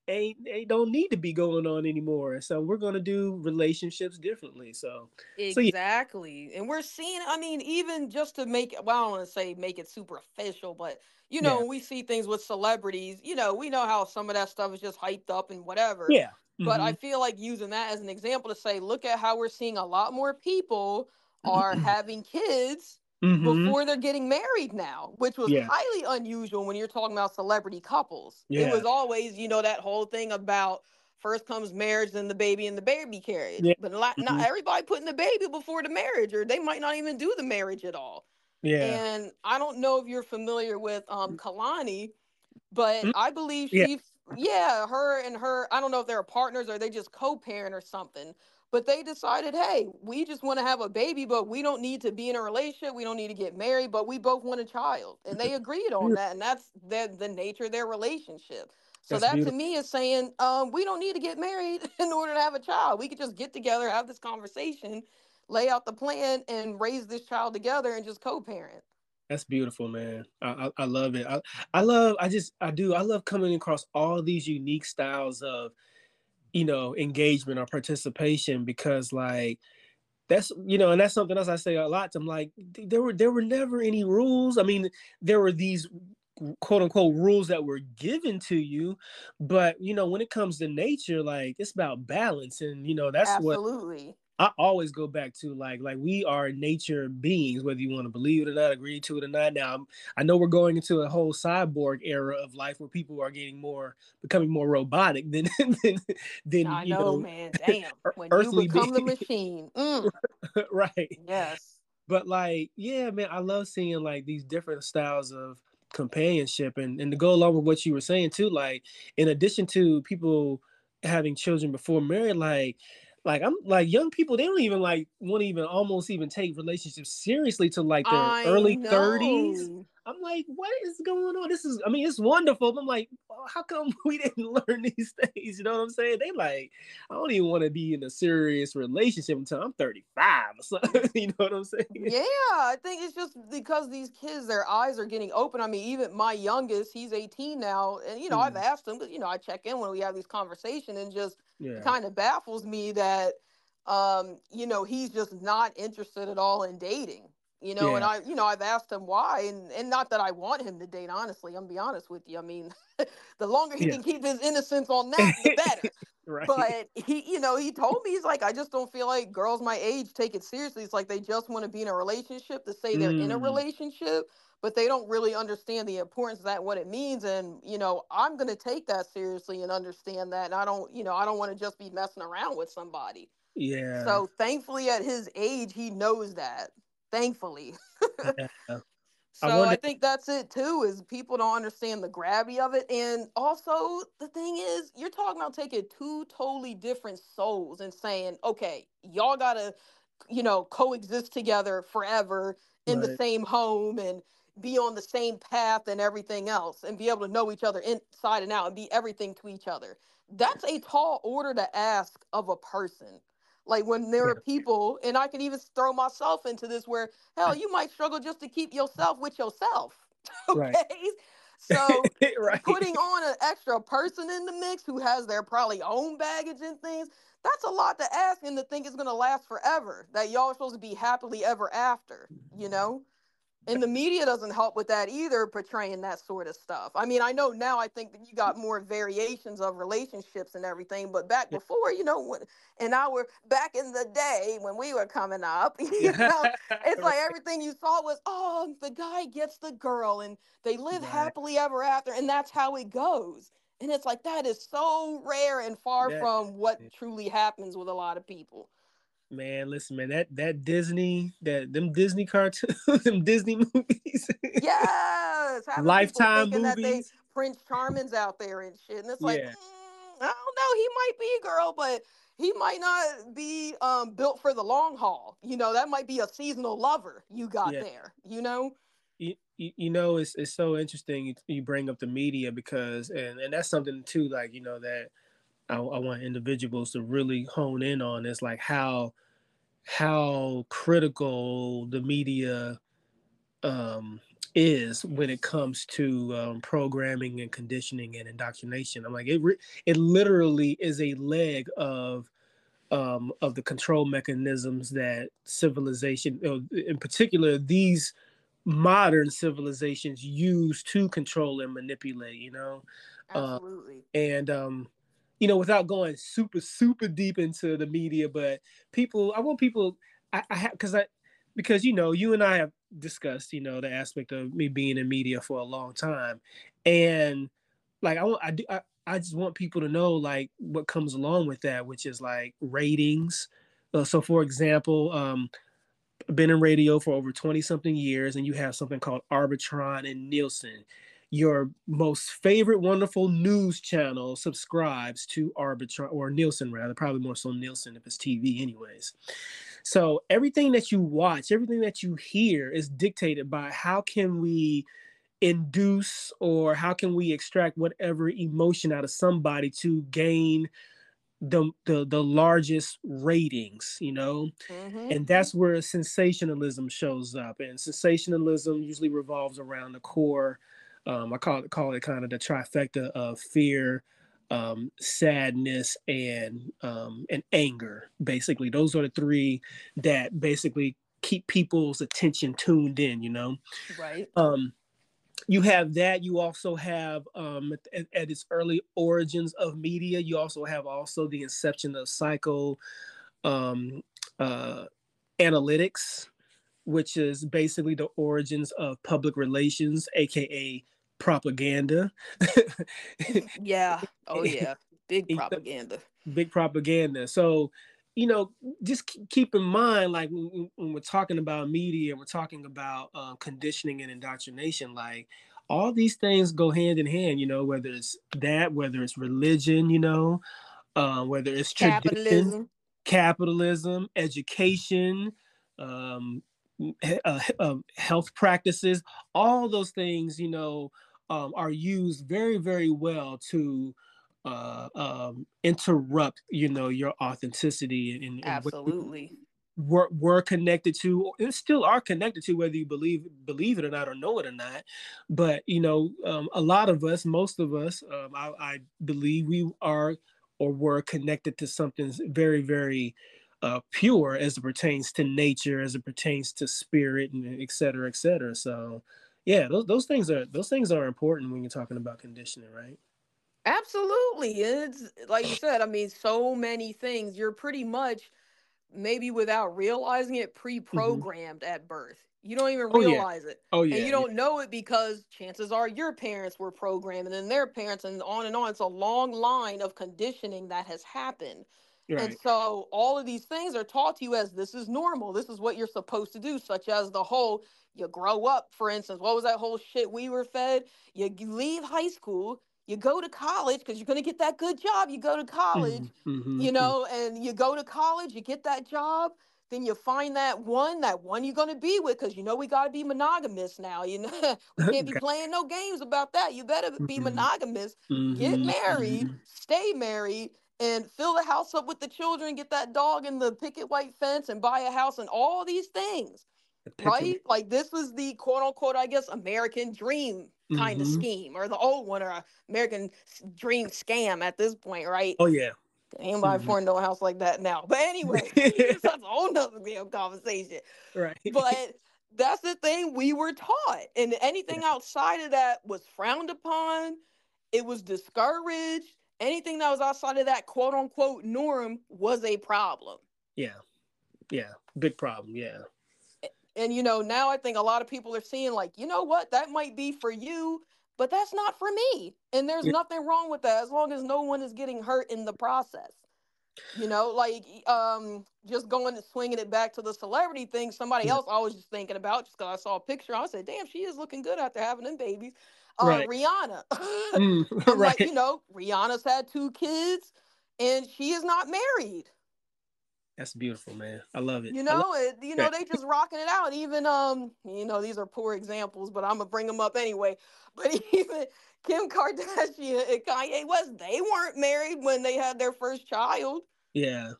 ain't they don't need to be going on anymore. So we're gonna do relationships differently. So exactly, so yeah. and we're seeing. I mean, even just to make well, I don't want to say make it super official, but you know, yeah. we see things with celebrities. You know, we know how some of that stuff is just hyped up and whatever. Yeah. Mm-hmm. But I mm-hmm. feel like using that as an example to say, look at how we're seeing a lot more people are having kids mm-hmm. before they're getting married now, which was yeah. highly unusual when you're talking about celebrity couples. Yeah. It was always, you know, that whole thing about first comes marriage, then the baby and the baby carriage. Yeah. But not, mm-hmm. not everybody putting the baby before the marriage, or they might not even do the marriage at all. Yeah. And I don't know if you're familiar with um Kehlani, but mm-hmm. I believe she yeah. yeah, her and her, I don't know if they're partners or they just co-parent or something but they decided, hey, we just want to have a baby, but we don't need to be in a relationship. We don't need to get married, but we both want a child. And they agreed on that. And that's the, the nature of their relationship. So that's that beautiful. to me is saying um, we don't need to get married in order to have a child. We could just get together, have this conversation. lay out the plan and raise this child together and just co-parent. That's beautiful, man. I, I, I love it. I, I love, I just, I do, I love coming across all these unique styles of, you know, engagement or participation because like that's you know, and that's something else I say a lot. to them like, there were there were never any rules. I mean, there were these quote unquote rules that were given to you but you know when it comes to nature like it's about balance and you know that's Absolutely. what I always go back to like like we are nature beings, whether you want to believe it or not, agree to it or not. Now I know we're going into a whole cyborg era of life where people are getting more becoming more robotic than than, than I you know, know, man. Damn. When earthly you become the machine. Mm, right. yes. But like, yeah, man, I love seeing like these different styles of companionship and and to go along with what you were saying too, like in addition to people having children before marriage, like like I'm like young people, they don't even like want to even almost even take relationships seriously to like their I early 30s. I'm like, what is going on? This is, I mean, it's wonderful. But I'm like, how come we didn't learn these things? You know what I'm saying? They like, I don't even want to be in a serious relationship until I'm 35 or something. you know what I'm saying? Yeah, I think it's just because these kids, their eyes are getting open. I mean, even my youngest, he's 18 now, and you know, I've Mm, asked him, you know, I check in when we have these conversations, and just yeah. kind of baffles me that, um, you know, he's just not interested at all in dating. You know, and I, you know, I've asked him why, and and not that I want him to date. Honestly, I'm gonna be honest with you. I mean, the longer he Yeah. can keep his innocence on that, the better. right. But he, you know, he told me he's like, I just don't feel like girls my age take it seriously. It's like they just want to be in a relationship to say they're in a Mm, relationship, but they don't really understand the importance of that, what it means. And you know, I'm gonna take that seriously and understand that. And I don't, you know, I don't want to just be messing around with somebody. yeah. So thankfully, at his age, he knows that. Thankfully. yeah. So I wonder. think that's it too, is people don't understand the gravity of it. And also the thing is, you're talking about taking two totally different souls and saying, okay, y'all gotta, you know, coexist together forever in the same home and be on the same path and everything else and be able to know each other inside and out and be everything to each other. That's a tall order to ask of a person. Like when there are people, and I can even throw myself into this where hell, you might struggle just to keep yourself with yourself. Right. Okay. So right. putting on an extra person in the mix who has their probably own baggage and things, that's a lot to ask and to think it's gonna last forever. That y'all are supposed to be happily ever after, you mm-hmm. know? And the media doesn't help with that either, portraying that sort of stuff. I mean, I know now I think that you got more variations of relationships and everything, but back Yeah. before, you know, when in our back in the day when we were coming up, you know, it's like everything you saw was, oh, the guy gets the girl and they live Right. happily ever after, and that's how it goes. And it's like that is so rare and far That- from what truly happens with a lot of people. Man, listen, man, that that Disney, that them Disney cartoons, them Disney movies, Yes, Lifetime thinking that they movies. Prince Charming's out there and shit, and it's like, Yeah. mm, I don't know, he might be a girl, but he might not be um built for the long haul. You know, that might be a seasonal lover you got Yeah. there. You know, you, you you know it's it's so interesting you, you bring up the media because and and that's something too like you know that I, I want individuals to really hone in on is like how how critical the media um is when it comes to um, programming and conditioning and indoctrination i'm like it re- it literally is a leg of um of the control mechanisms that civilization in particular these modern civilizations use to control and manipulate you know Uh, absolutely. and um you know without going super super deep into the media but people i want people i, I have because i because you know you and i have discussed you know the aspect of me being in media for a long time. And like i want i do I, I just want people to know like what comes along with that which is like ratings. Uh, so for example um been in radio for over 20 something years and you have something called arbitron and nielsen your most favorite wonderful news channel subscribes to arbitron or nielsen rather probably more so nielsen if it's tv anyways so everything that you watch everything that you hear is dictated by how can we induce or how can we extract whatever emotion out of somebody to gain the the, the largest ratings you know mm-hmm. and that's where sensationalism shows up and sensationalism usually revolves around the core um, i call it call it kind of the trifecta of fear um, sadness and um, and anger basically. Those are the three that basically keep people's attention tuned in you know? Right. Um you have that. You also have um, at, at, its early origins of media you also have also the inception of psycho um, uh, analytics which is basically the origins of public relations aka propaganda. Yeah. Oh yeah. Big propaganda. big propaganda. So you know, just keep in mind, like when, we're talking about media, we're talking about uh, conditioning and indoctrination, like all these things go hand in hand, you know, whether it's that, whether it's religion, you know, uh, whether it's capitalism, capitalism, education, um, uh, uh, health practices, all those things, you know, um, are used very, very well to uh, um, interrupt, you know, your authenticity and, and absolutely. we're, we're connected to and still are connected to whether you believe believe it or not or know it or not. But you know um, a lot of us most of us um, I, I, believe we are or were connected to something very very uh, pure as it pertains to nature as it pertains to spirit and et cetera et cetera. So yeah those, those things are those things are important when you're talking about conditioning right Absolutely. It's like you said, I mean, so many things. You're pretty much maybe without realizing it mm-hmm. pre-programmed mm-hmm. at birth. You don't even realize oh, yeah. it. Oh yeah. And you don't yeah. know it because chances are your parents were programmed and then their parents and on and on. It's a long line of conditioning that has happened. Right. And so all of these things are taught to you as this is normal. This is what you're supposed to do, such as the whole you grow up, for instance. What was that whole shit we were fed? You leave high school, you go to college because you're going to get that good job. You go to college, mm-hmm, mm-hmm. you know, and you go to college, you get that job, then you find that one, that one you're going to be with because you know we got to be monogamous now. You know, we can't be playing no games about that. You better be mm-hmm. monogamous, get married, mm-hmm. stay married, and fill the house up with the children, get that dog in the picket white fence, and buy a house and all these things. Right? Like this was the quote unquote, I guess, American dream kind mm-hmm. of scheme or the old one or American dream scam at this point, right? Oh yeah. Anybody mm-hmm. foreign no house like that now. But anyway, that's a whole nother damn conversation. Right. But that's the thing we were taught. And anything yeah. outside of that was frowned upon. It was discouraged. Anything that was outside of that quote unquote norm was a problem. Yeah. Yeah. Big problem. Yeah. And you know, now I think a lot of people are seeing like, you know what, that might be for you, but that's not for me. And there's yeah. nothing wrong with that as long as no one is getting hurt in the process. You know, like um just going and swinging it back to the celebrity thing. Somebody else I was just thinking about just because I saw a picture. I said, "Damn, she is looking good after having them babies." Uh, right. Rihanna, mm, right. like you know, Rihanna's had two kids, and she is not married. That's beautiful, man. I love it. You know, it, you know, they just rocking it out. Even um, you know, these are poor examples, but I'm gonna bring them up anyway. But even Kim Kardashian and Kanye West, they weren't married when they had their first child. Yeah.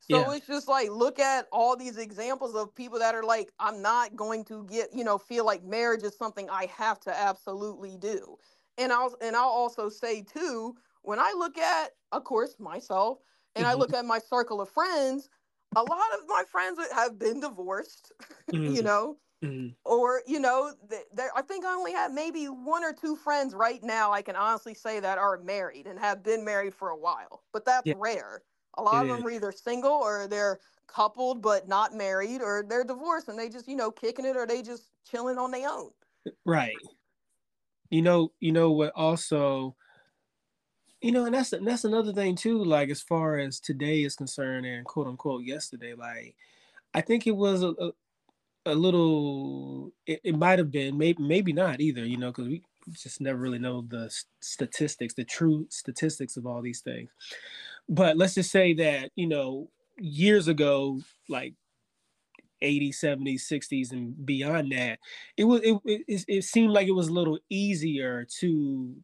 So yeah. it's just like look at all these examples of people that are like, I'm not going to get, you know, feel like marriage is something I have to absolutely do. And I'll and I'll also say too, when I look at, of course, myself, and mm-hmm. I look at my circle of friends, a lot of my friends have been divorced, mm-hmm. you know, mm-hmm. or you know, I think I only have maybe one or two friends right now. I can honestly say that are married and have been married for a while, but that's yeah. rare. A lot of them are either single or they're coupled but not married, or they're divorced and they just you know kicking it, or they just chilling on their own. Right. You know, you know what also you know, and that's that's another thing too. Like as far as today is concerned, and quote unquote yesterday, like I think it was a a, a little. It, it might have been, maybe maybe not either. You know, because we just never really know the statistics, the true statistics of all these things. But let's just say that you know years ago, like 80s 70s 60s and beyond that it was it, it, it seemed like it was a little easier to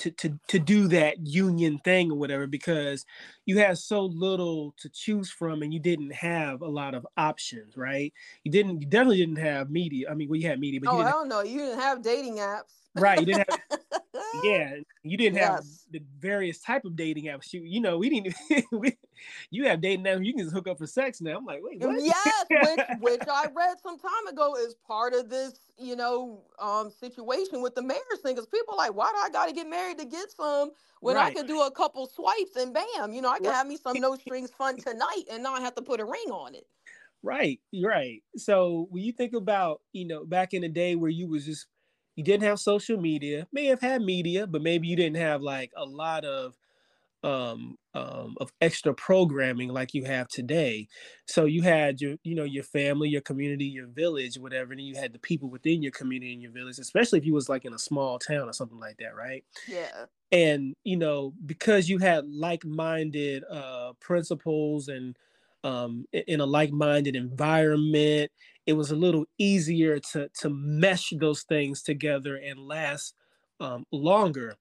to to to do that union thing or whatever because you had so little to choose from and you didn't have a lot of options, right? You didn't you definitely didn't have media. I mean, well, you had media, but oh, don't know. You didn't have dating apps. Right. You didn't have yeah, you didn't yes. have the various type of dating apps. You, you know, we didn't we, you have dating apps, you can just hook up for sex now. I'm like, wait, what? Yes, which which I read some time ago is part of this, you know, um situation with the marriage thing. Because people are like, why do I gotta get married to get some when Right. I could do a couple swipes and bam, you know, I can Right. have me some no strings fun tonight and not have to put a ring on it. Right, right. So when you think about, you know, back in the day where you was just you didn't have social media, may have had media, but maybe you didn't have like a lot of um um of extra programming like you have today. So you had your, you know, your family, your community, your village, whatever, and you had the people within your community and your village, especially if you was like in a small town or something like that, right? Yeah. and you know because you had like-minded uh principles and um in a like-minded environment it was a little easier to to mesh those things together and last um longer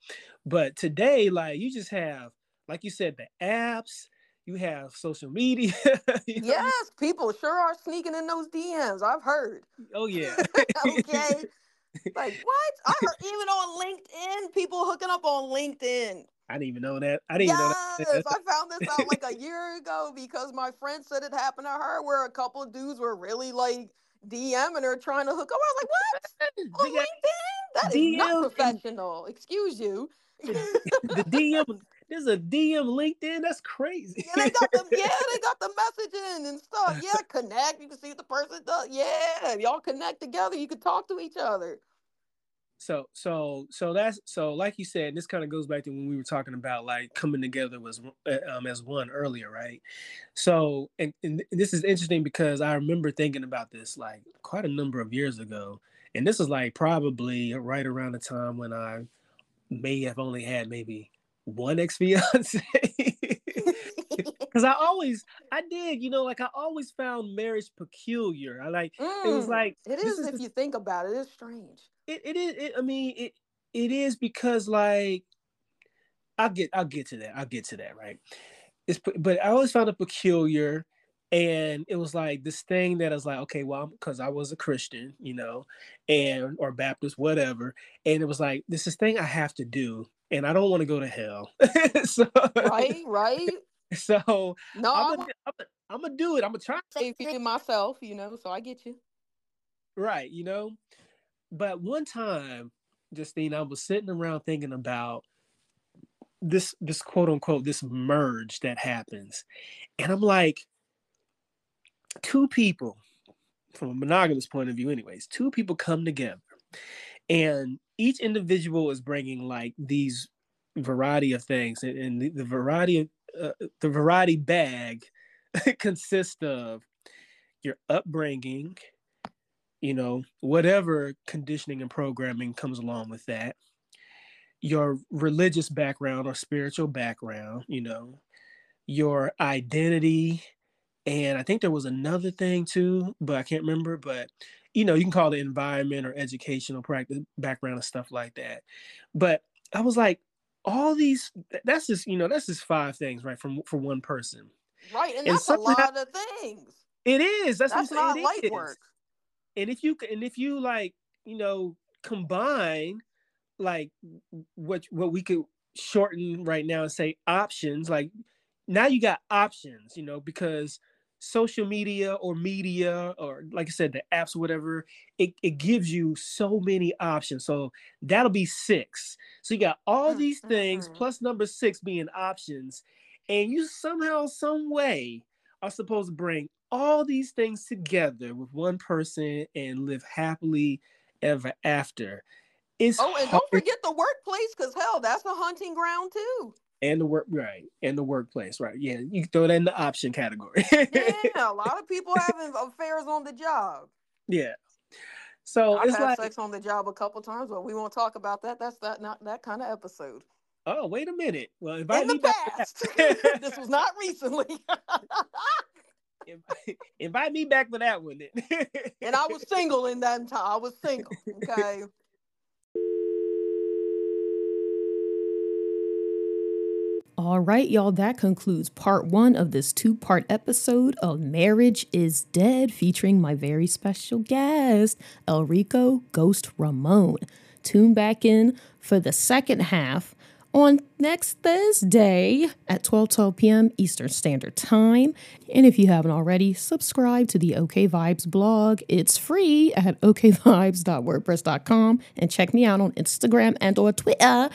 but today like you just have like you said the apps you have social media you know, Yes, people sure are sneaking in those DMs. I've heard. oh yeah okay. Like what? I heard even on LinkedIn, people hooking up on LinkedIn. I didn't even know that i didn't even know Yes, that I found this out like a year ago because my friend said it happened to her where a couple of dudes were really like DMing her trying to hook up. I was like, what? On They LinkedIn? That is DM not and- professional. Excuse you. the dm there's a dm linkedin that's crazy Yeah, they got the yeah, they got the messaging and stuff. Yeah, connect. You can see what the person does. Yeah, y'all connect together. You can talk to each other. So so so that's so like you said this kind of goes back to when we were talking about like coming together was uh, um, as one earlier right? So and, and this is interesting because i remember thinking about this like quite a number of years ago and this is like probably right around the time when i may have only had maybe one ex-fiance because i always i did you know like i always found marriage peculiar i like it was Mm, like it is is if you think about it. It's strange. it, it is it, i mean it it is because like i'll get i'll get to that i'll get to that right it's but i always found it peculiar and it was like this thing that I was like okay well because i was a christian you know and or baptist whatever and it was like this is thing i have to do and i don't want to go to hell so Right, right. so No, i'm gonna I'm gonna- I'm gonna do it i'm gonna try saving myself, you know, so I get you. Right, you know. But one time, Justine, I was sitting around thinking about this this quote unquote this merge that happens. And I'm like, two people, from a monogamous point of view, anyways, two people come together and each individual is bringing like these variety of things and, and the, the variety of uh, the variety bag consists of your upbringing you know, whatever conditioning and programming comes along with that, your religious background or spiritual background, you know, your identity. And I think there was another thing too, but I can't remember. But, you know, you can call it environment or educational practice background and stuff like that. But I was like, all these, that's just, you know, that's just five things, right? From for one person. Right, and And that's a lot of things. It is. That's, That's what I'm saying. light is work. and if you and if you like you know combine like what what we could shorten right now and say options like now you got options you know because social media or media or like i said the apps or whatever it, it gives you so many options so that'll be six so you got all Mm, these things mm. plus number six being options and you somehow some way are supposed to bring all these things together with one person and live happily ever after. It's Oh, and hard, don't forget the workplace, because hell, that's a hunting ground too. And the work right and the workplace right. Yeah, you throw that in the option category. Yeah, a lot of people having affairs on the job. yeah. So I've it's had like, sex on the job a couple times, but we won't talk about that. That's that not that kind of episode. oh wait a minute. Well, invite In me the back. past, that. this was not recently, invite, invite me back for that one then. and I was single in that time. I was single. Okay. All right, y'all, that concludes part one of this two part episode of Marriage is Dead featuring my very special guest, ElReco Ghost Ramon. Tune back in for the second half on next Thursday at 12 12 p.m. Eastern Standard Time. And if you haven't already, subscribe to the OK Vibes blog. It's free at okvibes.wordpress.com and check me out on Instagram and or Twitter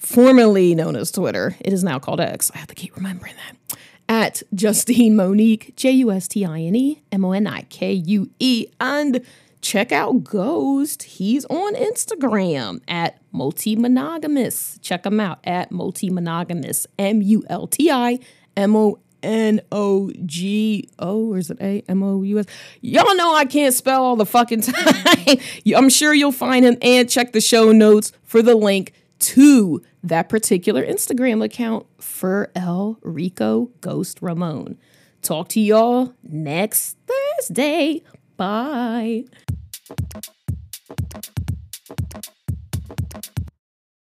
formerly known as Twitter. It is now called X. I have to keep remembering that. At Justine Monique, J U S T I N E M O N I K U E. And check out Ghost. He's on Instagram at multi monogamous. Check him out at multi monogamous. M U L T I M O N O G O, or is it A M O U S? Y'all know I can't spell all the fucking time. I'm sure you'll find him and check the show notes for the link to that particular Instagram account for ElReco Ghost Ramon. Talk to y'all next Thursday. Bye.